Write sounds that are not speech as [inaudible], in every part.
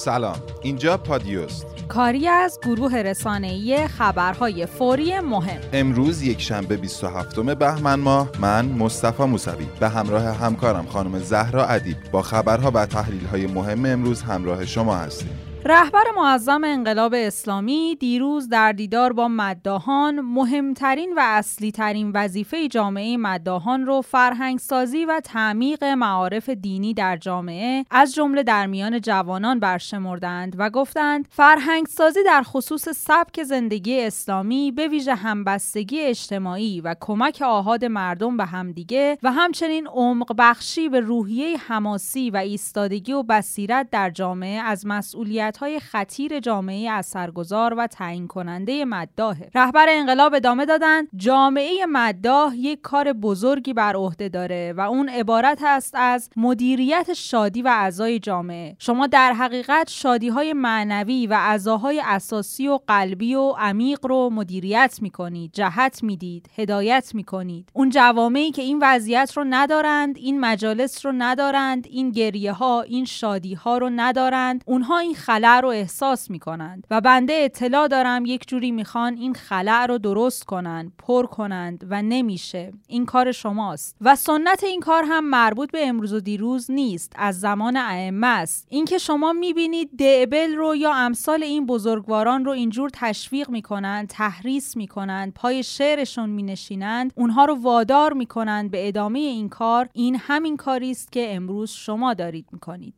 سلام. اینجا پادیوست. کاری از گروه رسانه‌ای خبرهای فوری مهم. امروز یک شنبه 27 بهمن ماه من مصطفی موسوی. به همراه همکارم خانم زهرا ادیب. با خبرها و تحلیل‌های مهم امروز همراه شما هستیم. رهبر معظم انقلاب اسلامی دیروز در دیدار با مداهان مهمترین و اصلی ترین وظیفه جامعه مداهان رو فرهنگسازی و تعمیق معارف دینی در جامعه از جمله در میان جوانان برشمردند و گفتند فرهنگسازی در خصوص سبک زندگی اسلامی به ویژه همبستگی اجتماعی و کمک آهاد مردم به همدیگه و همچنین عمق بخشی به روحیه حماسی و ایستادگی و بصیرت در جامعه از مسئولیت های خطیر جامعه اثرگذار و تعیین کننده مداه رهبر انقلاب ادامه دادند. جامعه مداه یک کار بزرگی بر عهده داره و اون عبارت است از مدیریت شادی و اعضای جامعه. شما در حقیقت شادی های معنوی و اعضاهای اساسی و قلبی و عمیق رو مدیریت می‌کنید جهت می‌دید هدایت می‌کنید. اون جوامعی که این وضعیت رو ندارند این مجالس رو ندارند این گریه ها این شادی ها رو ندارند. اونها این خلع رو احساس می‌کنند. و بنده اطلاع دارم یک جوری می‌خوان این خلع رو درست کنند پر کنند و نمیشه. این کار شماست. و سنت این کار هم مربوط به امروز و دیروز نیست. از زمان ائمه است. اینکه شما می‌بینید دعبل رو یا امثال این بزرگواران رو اینجور تشویق می‌کنند تحریس می‌کنند پای شعرشون مینشینند اونها رو وادار می‌کنند به ادامه این کار این همین کاری است که امروز شما دارید می‌کنید.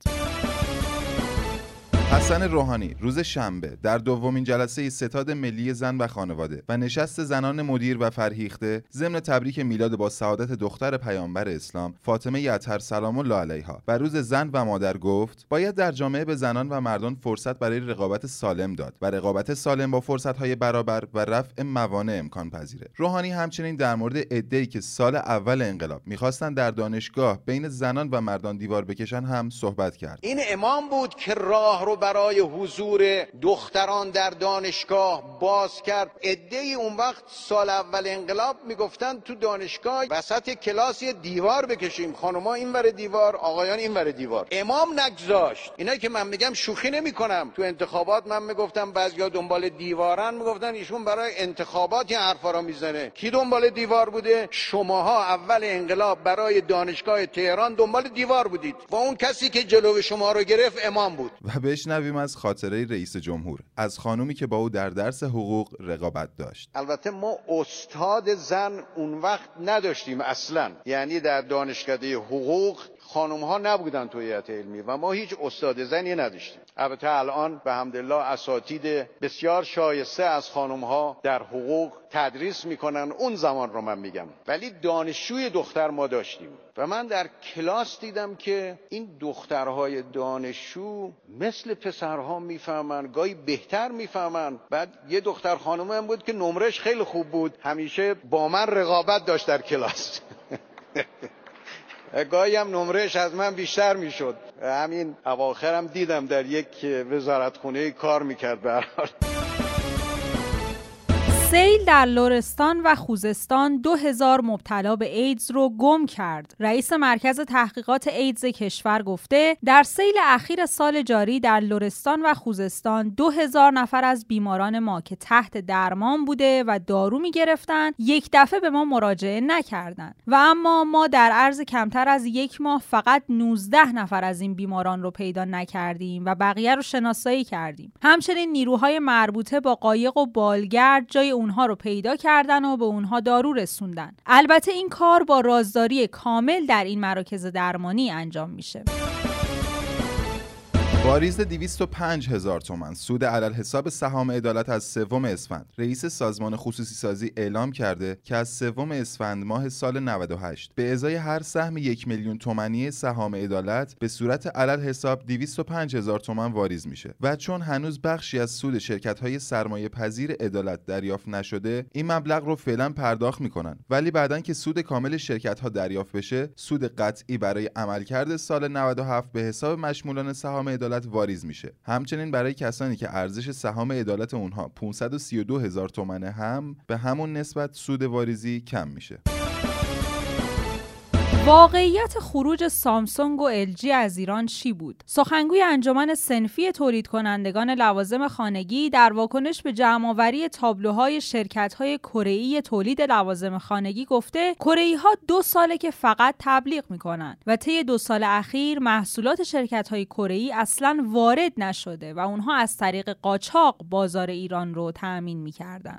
حسن روحانی روز شنبه در دومین جلسه ستاد ملی زن و خانواده و نشست زنان مدیر و فرهیخته ضمن تبریک میلاد با سعادت دختر پیامبر اسلام فاطمه یطهر سلام الله علیها. و روز زن و مادر گفت باید در جامعه به زنان و مردان فرصت برای رقابت سالم داد و رقابت سالم با فرصت‌های برابر و رفع موانع امکان پذیره. روحانی همچنین در مورد عده‌ای که سال اول انقلاب می‌خواستند در دانشگاه بین زنان و مردان دیوار بکشن هم صحبت کرد. این امام بود که راه رو برای حضور دختران در دانشگاه باز کرد. عده اون وقت سال اول انقلاب می‌گفتن تو دانشگاه وسط کلاس یه دیوار بکشیم. خانوما این ور دیوار آقایان این ور دیوار. امام نگذاشت. اینا که من میگم شوخی نمی‌کنم. تو انتخابات من می‌گفتم بعضیا دنبال دیوارن. می‌گفتن ایشون برای انتخابات این حرفا رو می‌زنه. کی دنبال دیوار بوده؟ شماها اول انقلاب برای دانشگاه تهران دنبال دیوار بودید. و اون کسی که جلو شما رو گرفت امام بود. و بشنویم از خاطره رئیس جمهور از خانومی که با او در درس حقوق رقابت داشت. البته ما استاد زن اون وقت نداشتیم اصلا. یعنی در دانشکده حقوق خانم ها نبودن تو هیئت علمی و ما هیچ استاد زنی نداشتیم. البته الان به حمدالله اساتید بسیار شایسته از خانم ها در حقوق تدریس می‌کنن. اون زمان رو من میگم. ولی دانشجوی دختر ما داشتیم. و من در کلاس دیدم که این دخترهای دانشجو مثل پسرها می‌فهمن گاهی بهتر می‌فهمن. بعد یه دختر خانم هم بود که نمرش خیلی خوب بود. همیشه با من رقابت داشت در کلاس. [laughs] گاهی هم نمرش از من بیشتر می‌شد. همین اواخرم دیدم در یک وزارتخونه کار می‌کرد به سیل در لرستان و خوزستان دو هزار مبتلا به ایدز رو گم کرد. رئیس مرکز تحقیقات ایدز کشور گفته در سیل اخیر سال جاری در لرستان و خوزستان دو هزار نفر از بیماران ما که تحت درمان بوده و دارو می گرفتن یک دفعه به ما مراجعه نکردند و اما ما در عرض کمتر از یک ماه فقط 19 نفر از این بیماران رو پیدا نکردیم و بقیه رو شناسایی کردیم. همچنین نیروهای مربوطه با قایق و بالگرد جای اونها رو پیدا کردن و به اونها دارو رسوندن. البته این کار با رازداری کامل در این مراکز درمانی انجام میشه. واریز 205 هزار تومن سود علل حساب سهام عدالت از سوم اسفند. رئیس سازمان خصوصی سازی اعلام کرده که از سوم اسفند ماه سال 98 به ازای هر سهم یک میلیون تومنی سهام عدالت به صورت علل حساب 205 هزار تومن واریز میشه. و چون هنوز بخشی از سود شرکت های سرمایه پذیر عدالت دریافت نشده این مبلغ رو فعلا پرداخت می‌کنن. ولی بعدا که سود کامل شرکت ها دریافت بشه سود قطعی برای عملکرد سال 97 به حساب مشمولان سهام عدالت عدالت واریز میشه. همچنین برای کسانی که ارزش سهام عدالت اونها 532 هزار تومنه هم به همون نسبت سود واریزی کم میشه. واقعیت خروج سامسونگ و الژی از ایران چی بود؟ سخنگوی انجمن سنفی تولید کنندگان لوازم خانگی در واکنش به جمعآوری تابلوهای شرکت‌های کره‌ای تولید لوازم خانگی گفته کره ها دو ساله که فقط تبلیغ می‌کنن و طی دو سال اخیر محصولات شرکت‌های کره‌ای اصلا وارد نشده و اونها از طریق قاچاق بازار ایران رو تأمین می‌کردن.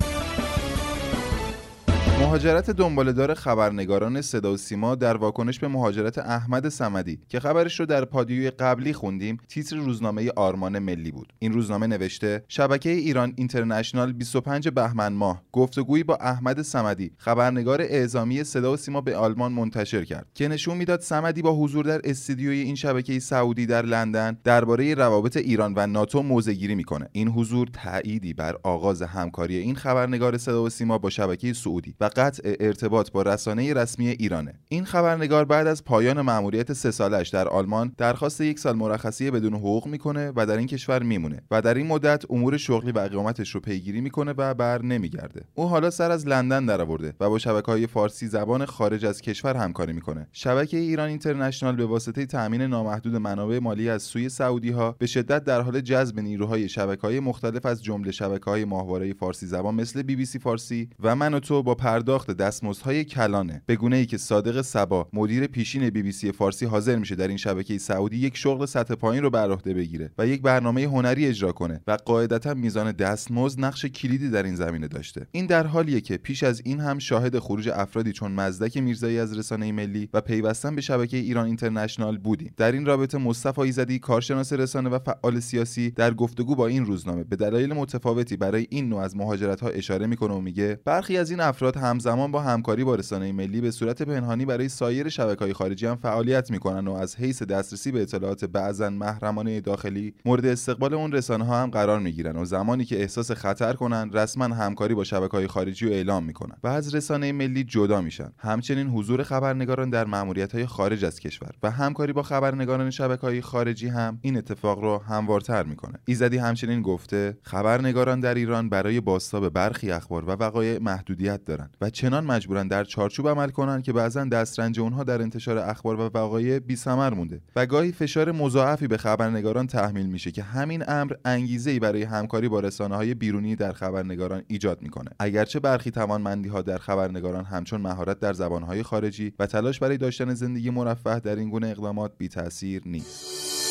مهاجرت دنبالدار خبرنگاران صدا و سیما در واکنش به مهاجرت احمد سمدی که خبرش رو در پادیوی قبلی خوندیم تیتر روزنامه آرمان ملی بود. این روزنامه نوشته شبکه ایران اینترنشنال 25 بهمن ماه گفتگویی با احمد سمدی خبرنگار اعزامی صدا و سیما به آلمان منتشر کرد که نشون می‌داد سمدی با حضور در استودیوی این شبکه سعودی در لندن درباره روابط ایران و ناتو موضع‌گیری می‌کنه. این حضور تأییدی بر آغاز همکاری این خبرنگار صدا و سیما با شبکه سعودی و قطع ارتباط با رسانه رسمی ایرانه. این خبرنگار بعد از پایان مأموریت سه سالش در آلمان درخواست یک سال مرخصی بدون حقوق می‌کنه و در این کشور میمونه و در این مدت امور شغلی و اقامتش رو پیگیری می‌کنه و بر نمیگرده. او حالا سر از لندن درآورده و با شبکه های فارسی زبان خارج از کشور همکاری می‌کنه. شبکه ایران اینترنشنال به واسطه تامین نامحدود منابع مالی از سوی سعودی ها به شدت در حال جذب نیروهای شبکه های مختلف از جمله شبکه های ماهواره فارسی زبان مثل بی بی سی فارسی و من و تو با پرداخت دستمزدهای کلانه. به گونه ای که صادق سبا مدیر پیشین بی بی سی فارسی حاضر میشه در این شبکه سعودی یک شغل سطح پایین رو بر عهده بگیره و یک برنامه هنری اجرا کنه و قاعدتا میزان دستمزد نقش کلیدی در این زمینه داشته. این در حالیه که پیش از این هم شاهد خروج افرادی چون مزدک میرزایی از رسانه ملی و پیوستن به شبکه ایران اینترنشنال بودیم. در این رابطه مصطفی ایزدی کارشناس رسانه و فعال سیاسی در گفتگو با این روزنامه به دلایل متفاوتی برای این نوع از مهاجرت ها اشاره می‌کنه و میگه برخی از این افراد همزمان با همکاری با رسانه ملی به صورت پنهانی برای سایر شبکه‌های خارجی هم فعالیت می‌کنن و از حیث دسترسی به اطلاعات بعضا محرمانه داخلی مورد استقبال اون رسانه ها هم قرار می‌گیرن و زمانی که احساس خطر کنن رسما همکاری با شبکه‌های خارجی رو اعلام می‌کنن و از رسانه ملی جدا میشن. همچنین حضور خبرنگاران در مأموریت‌های خارج از کشور و همکاری با خبرنگاران شبکه‌های خارجی هم این اتفاق رو هموارتر می‌کنه. ایزدی همچنین گفته خبرنگاران در ایران برای باستاب برخی اخبار و وقایع محدودیت دارند و چنان مجبورن در چارچوب عمل کنن که بعضا دسترنج اونها در انتشار اخبار و وقایع بی ثمر مونده و گاهی فشار مضاعفی به خبرنگاران تحمیل میشه که همین امر انگیزه ای برای همکاری با رسانه های بیرونی در خبرنگاران ایجاد می‌کنه. اگرچه برخی توانمندی ها در خبرنگاران همچون مهارت در زبانهای خارجی و تلاش برای داشتن زندگی مرفه در این گونه اقدامات بی تاثیر نیست.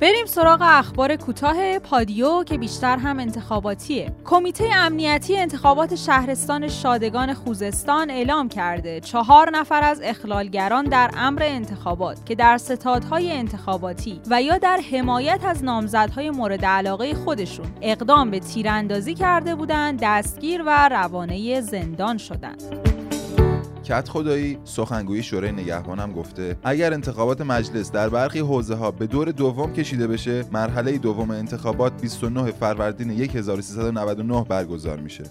بریم سراغ اخبار کوتاه پادیو که بیشتر هم انتخاباتیه. کمیته امنیتی انتخابات شهرستان شادگان خوزستان اعلام کرده چهار نفر از اخلالگران در امر انتخابات که در ستادهای انتخاباتی و یا در حمایت از نامزدهای مورد علاقه خودشون اقدام به تیراندازی کرده بودند دستگیر و روانه زندان شدند. کت خدایی سخنگوی شورای نگهبان هم گفته اگر انتخابات مجلس در برخی حوزه ها به دور دوم کشیده بشه مرحله دوم انتخابات 29 فروردین 1399 برگزار میشه.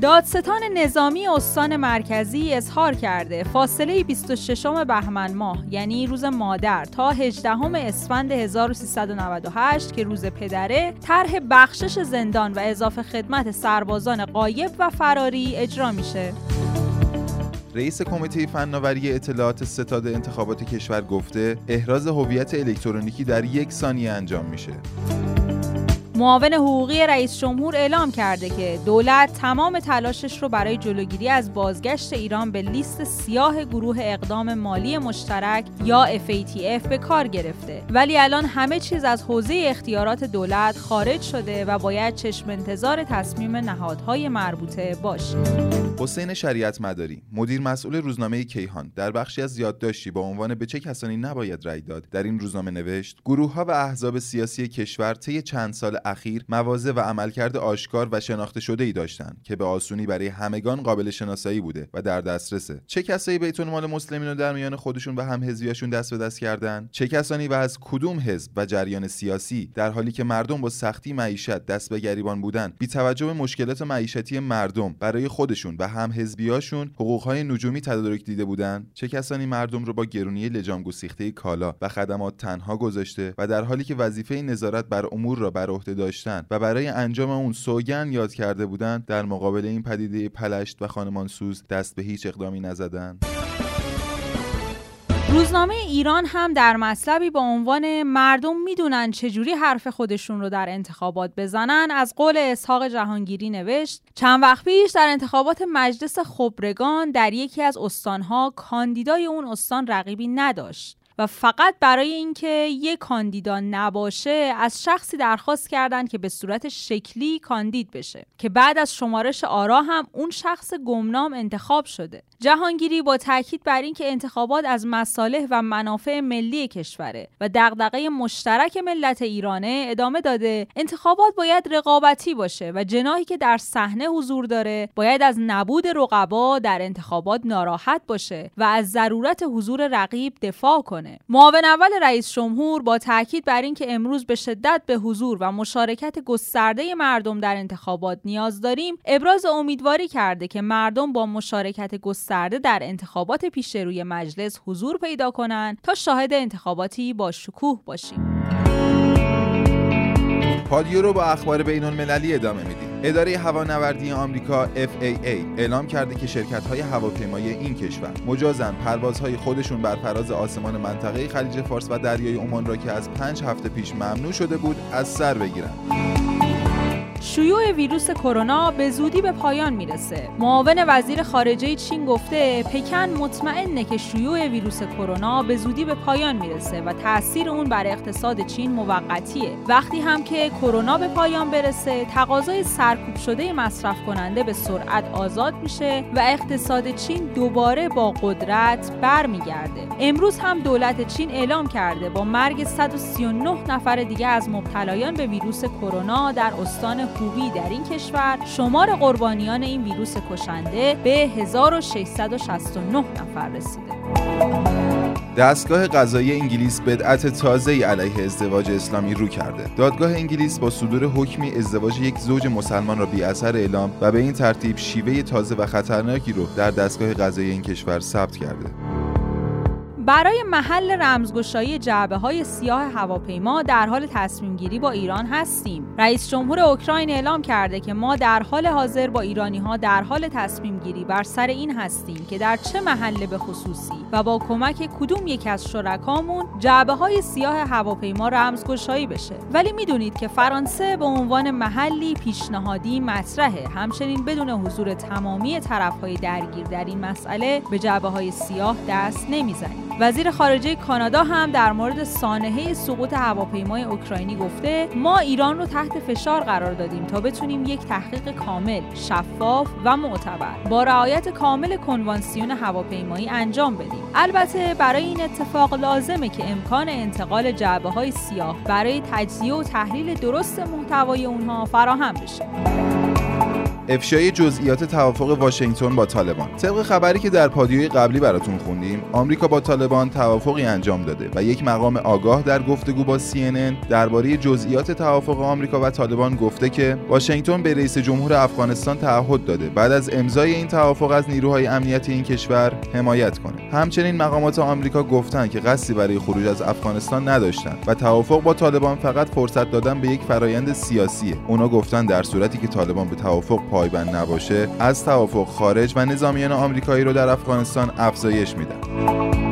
دادستان نظامی استان مرکزی اظهار کرده فاصله 26 بهمن ماه یعنی روز مادر تا 18 اسفند 1398 که روز پدره طرح بخشش زندان و اضافه خدمت سربازان قایب و فراری اجرا میشه. رئیس کمیته فناوری اطلاعات ستاد انتخابات کشور گفته احراز هویت الکترونیکی در یک ثانیه انجام میشه. معاون حقوقی رئیس جمهور اعلام کرده که دولت تمام تلاشش رو برای جلوگیری از بازگشت ایران به لیست سیاه گروه اقدام مالی مشترک یا FATF به کار گرفته. ولی الان همه چیز از حوزه اختیارات دولت خارج شده و باید چشم انتظار تصمیم نهادهای مربوطه باشیم حسین شریعت مداری مدیر مسئول روزنامه کیهان در بخشی از یادداشتی با عنوان به چه کسانی نباید رأی داد در این روزنامه نوشت گروه ها و احزاب سیاسی کشور طی چند سال اخیر مواضع و عملکرد آشکار و شناخته شده ای داشتند که به آسونی برای همگان قابل شناسایی بوده و در دسترسه. چه کسایی بیت المال مسلمین رو در میان خودشون و هم حزبیاشون دست به دست کردن؟ چه کسانی و از کدوم حزب و جریان سیاسی در حالی که مردم با سختی معیشت دست به گریبان بودن بی توجه به مشکلات معیشتی مردم برای خودشون و هم حزبیاشون حقوقهای نجومی تدارک دیده بودن؟ چه کسانی مردم رو با گرونی لجام گسیخته کالا و خدمات تنها گذاشته و در حالی که وظیفه نظارت بر امور را بر عهده داشتن و برای انجام اون سوگن یاد کرده بودند در مقابل این پدیده پلشت و خانمانسوز دست به هیچ اقدامی نزدند روزنامه ایران هم در مطلبی با عنوان مردم می‌دونن چجوری حرف خودشون رو در انتخابات بزنن از قول اسحاق جهانگیری نوشت چند وقت پیش در انتخابات مجلس خبرگان در یکی از استانها کاندیدای اون استان رقیبی نداشت. و فقط برای اینکه یک کاندیدا نباشه از شخصی درخواست کردند که به صورت شکلی کاندید بشه که بعد از شمارش آرا هم اون شخص گمنام انتخاب شده. جهانگیری با تاکید بر اینکه انتخابات از مصالح و منافع ملی کشوره و دغدغه مشترک ملت ایرانه ادامه داده انتخابات باید رقابتی باشه و جناحی که در صحنه حضور داره باید از نبود رقبا در انتخابات ناراحت باشه و از ضرورت حضور رقیب دفاع کنه. معاون اول رئیس جمهور با تاکید بر اینکه امروز به شدت به حضور و مشارکت گسترده مردم در انتخابات نیاز داریم ابراز امیدواری کرده که مردم با مشارکت گسترده در انتخابات پیش روی مجلس حضور پیدا کنند تا شاهد انتخاباتی با شکوه باشیم. پادیو رو با اخبار بین المللی ادامه میدیم. اداره هوانوردی آمریکا FAA اعلام کرده که شرکت های هواپیمایی این کشور مجازن پروازهای خودشون بر فراز آسمان منطقه خلیج فارس و دریای عمان را که از پنج هفته پیش ممنوع شده بود از سر بگیرند. شیوع ویروس کرونا به زودی به پایان می‌رسه. معاون وزیر خارجه چین گفته پکن مطمئنه که شیوع ویروس کرونا به زودی به پایان می‌رسه و تاثیر اون بر اقتصاد چین موقتیه. وقتی هم که کرونا به پایان برسه، تقاضای سرکوب شده مصرف کننده به سرعت آزاد میشه و اقتصاد چین دوباره با قدرت برمیگرده. امروز هم دولت چین اعلام کرده با مرگ 139 نفر دیگه از مبتلایان به ویروس کرونا در استان خوبی در این کشور شمار قربانیان این ویروس کشنده به 1669 نفر رسیده. دستگاه قضایی انگلیس بدعت تازه علیه ازدواج اسلامی رو کرده. دادگاه انگلیس با صدور حکمی ازدواج یک زوج مسلمان را بی اثر اعلام و به این ترتیب شیوه تازه و خطرناکی رو در دستگاه قضایی این کشور ثبت کرده. برای محل رمزگشایی جعبه های سیاه هواپیما در حال تصمیم گیری با ایران هستیم. رئیس جمهور اوکراین اعلام کرده که ما در حال حاضر با ایرانی ها در حال تصمیم گیری بر سر این هستیم که در چه محله به خصوصی و با کمک کدوم یک از شرکامون جعبه های سیاه هواپیما رمزگشایی بشه. ولی می‌دونید که فرانسه به عنوان محلی پیشنهادی مطرحه. همچنین بدون حضور تمامی طرف های درگیر در این مسئله به جعبه های سیاه دست نمی‌زنیم. وزیر خارجه کانادا هم در مورد سانحه سقوط هواپیمای اوکراینی گفته ما ایران رو تحت فشار قرار دادیم تا بتونیم یک تحقیق کامل، شفاف و معتبر با رعایت کامل کنوانسیون هواپیمایی انجام بدیم. البته برای این اتفاق لازمه که امکان انتقال جعبه های سیاه برای تجزیه و تحلیل درست محتوای اونها فراهم بشه. افشای جزئیات توافق واشنگتن با طالبان. طبق خبری که در پادیوی قبلی براتون خوندیم آمریکا با طالبان توافقی انجام داده و یک مقام آگاه در گفتگو با CNN درباره جزئیات توافق آمریکا و طالبان گفته که واشنگتن به رئیس جمهور افغانستان تعهد داده. بعد از امضای این توافق از نیروهای امنیتی این کشور حمایت کنه. همچنین مقامات آمریکا گفتند که قصدی برای خروج از افغانستان نداشتند و توافق با طالبان فقط فرصت دادن به یک فرایند سیاسیه. اونا گفتن در صورتی که طالبان به توافق پایبند نباشه از توافق خارج و نظامیان آمریکایی رو در افغانستان افزایش میدن.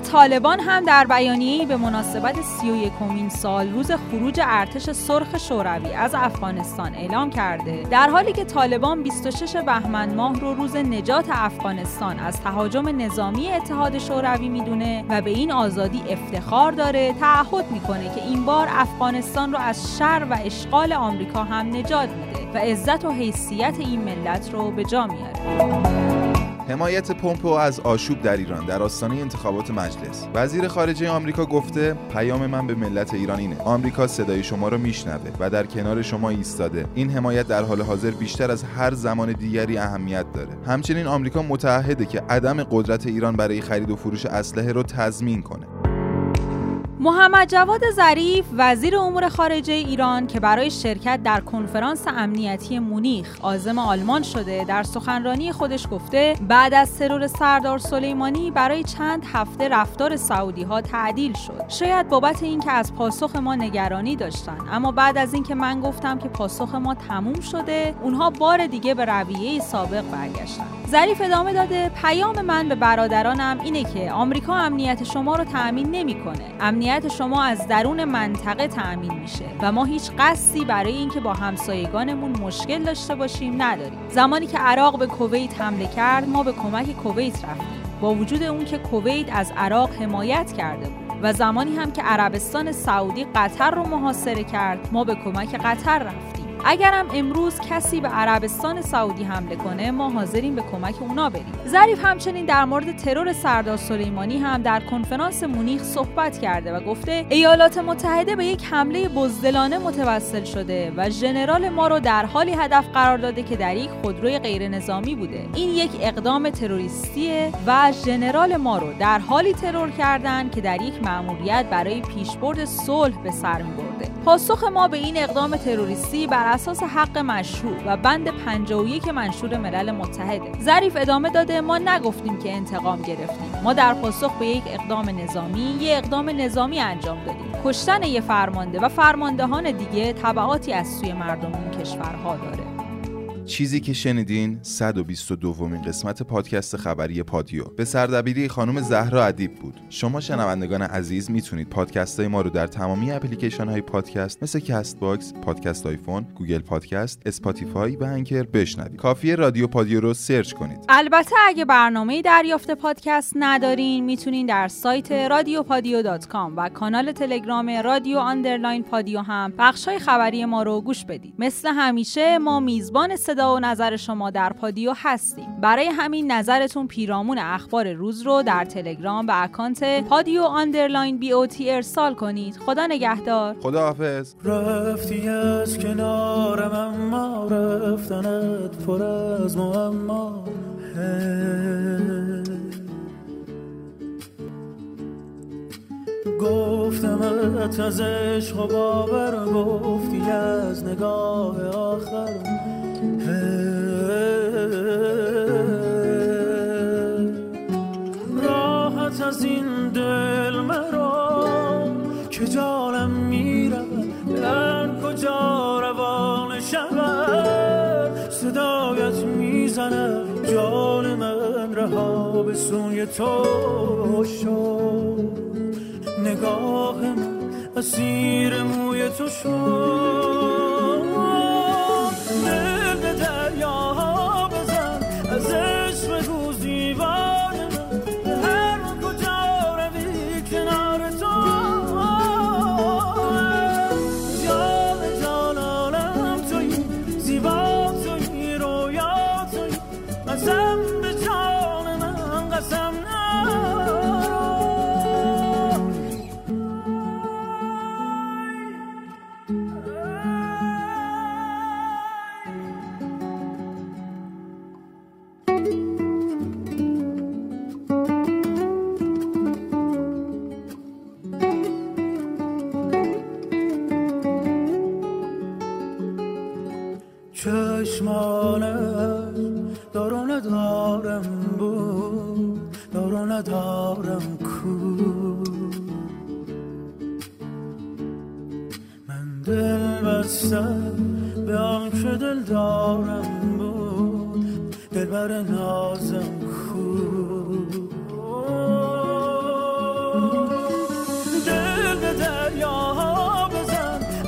طالبان هم در بیانیه‌ای به مناسبت 31 کمین سال روز خروج ارتش سرخ شوروی از افغانستان اعلام کرده. در حالی که طالبان 26 بهمن ماه رو روز نجات افغانستان از تهاجم نظامی اتحاد شوروی می‌دونه و به این آزادی افتخار داره تعهد می‌کنه که این بار افغانستان رو از شر و اشغال آمریکا هم نجات میده و عزت و حیثیت این ملت رو به جا میاره. حمایت پومپو از آشوب در ایران در آستانه انتخابات مجلس. وزیر خارجه آمریکا گفته پیام من به ملت ایران اینه. آمریکا صدای شما رو میشنوه و در کنار شما ایستاده. این حمایت در حال حاضر بیشتر از هر زمان دیگری اهمیت داره. همچنین آمریکا متعهده که عدم قدرت ایران برای خرید و فروش اسلحه رو تضمین کنه. محمد جواد ظریف وزیر امور خارجه ایران که برای شرکت در کنفرانس امنیتی مونیخ عازم آلمان شده در سخنرانی خودش گفته بعد از ترور سردار سلیمانی برای چند هفته رفتار سعودی ها تعدیل شد. شاید بابت اینکه از پاسخ ما نگرانی داشتن. اما بعد از اینکه من گفتم که پاسخ ما تموم شده اونها بار دیگه به رویه سابق برگشتن. ظریف ادامه داده پیام من به برادرانم اینه که آمریکا امنیت شما رو تأمین نمی‌کنه. امنیت شما از درون منطقه تأمین میشه و ما هیچ قصدی برای اینکه با همسایگانمون مشکل داشته باشیم نداریم. زمانی که عراق به کویت حمله کرد ما به کمک کویت رفتیم. با وجود اون که کویت از عراق حمایت کرده بود و زمانی هم که عربستان سعودی قطر رو محاصره کرد ما به کمک قطر رفتیم. اگرم امروز کسی به عربستان سعودی حمله کنه ما حاضریم به کمک اونا بریم. ظریف همچنین در مورد ترور سردار سلیمانی هم در کنفرانس مونیخ صحبت کرده و گفته ایالات متحده به یک حمله بزدلانه متوسل شده و ژنرال ما رو در حالی هدف قرار داده که در یک خودروی غیر نظامی بوده. این یک اقدام تروریستیه و ژنرال ما رو در حالی ترور کردن که در یک مأموریت برای پیشبرد صلح به سر میبرده. پاسخ ما به این اقدام تروریستی بر اساس حق مشروع و بند 51 منشور ملل متحده. ظریف ادامه داده ما نگفتیم که انتقام گرفتیم. ما در پاسخ به یک اقدام نظامی یه اقدام نظامی انجام دادیم. کشتن یه فرمانده و فرماندهان دیگه تبعاتی از سوی مردم این کشورها داره. چیزی که شنیدین 122 دومین قسمت پادکست خبری پادیو. به سردبیری خانم زهرا ادیب بود. شما شنوندگان عزیز می‌تونید پادکست های ما رو در تمامی اپلیکیشن های پادکست مثل Castbox، پادکست آیفون، گوگل پادکست، Spotify و Anchor بشنوید. کافیه رادیو پادیو رو سرچ کنید. البته اگه برنامه دریافت پادکست ندارین می‌تونین در سایت رادیوپادیو.com و کانال تلگرام رادیو underline پادیو هم بخش های خبری ما رو گوش بدید. مثل همیشه ما میزبان صدا و نظر شما در پادیو هستیم. برای همین نظرتون پیرامون اخبار روز رو در تلگرام به اکانت پادیو underline BOT ارسال کنید. خدا نگهدار. خدا حافظ رفتی از کنارم اما رفتنت پر از معما. گفتمت از عشق و باور گفتی از نگاه آخر. از این دل مرا که جانم میرم در کجا روان شود؟ صدایت می‌زنه جان من رها به سوی تو شد. نگاه من اسیر موی تو شد.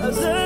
Cause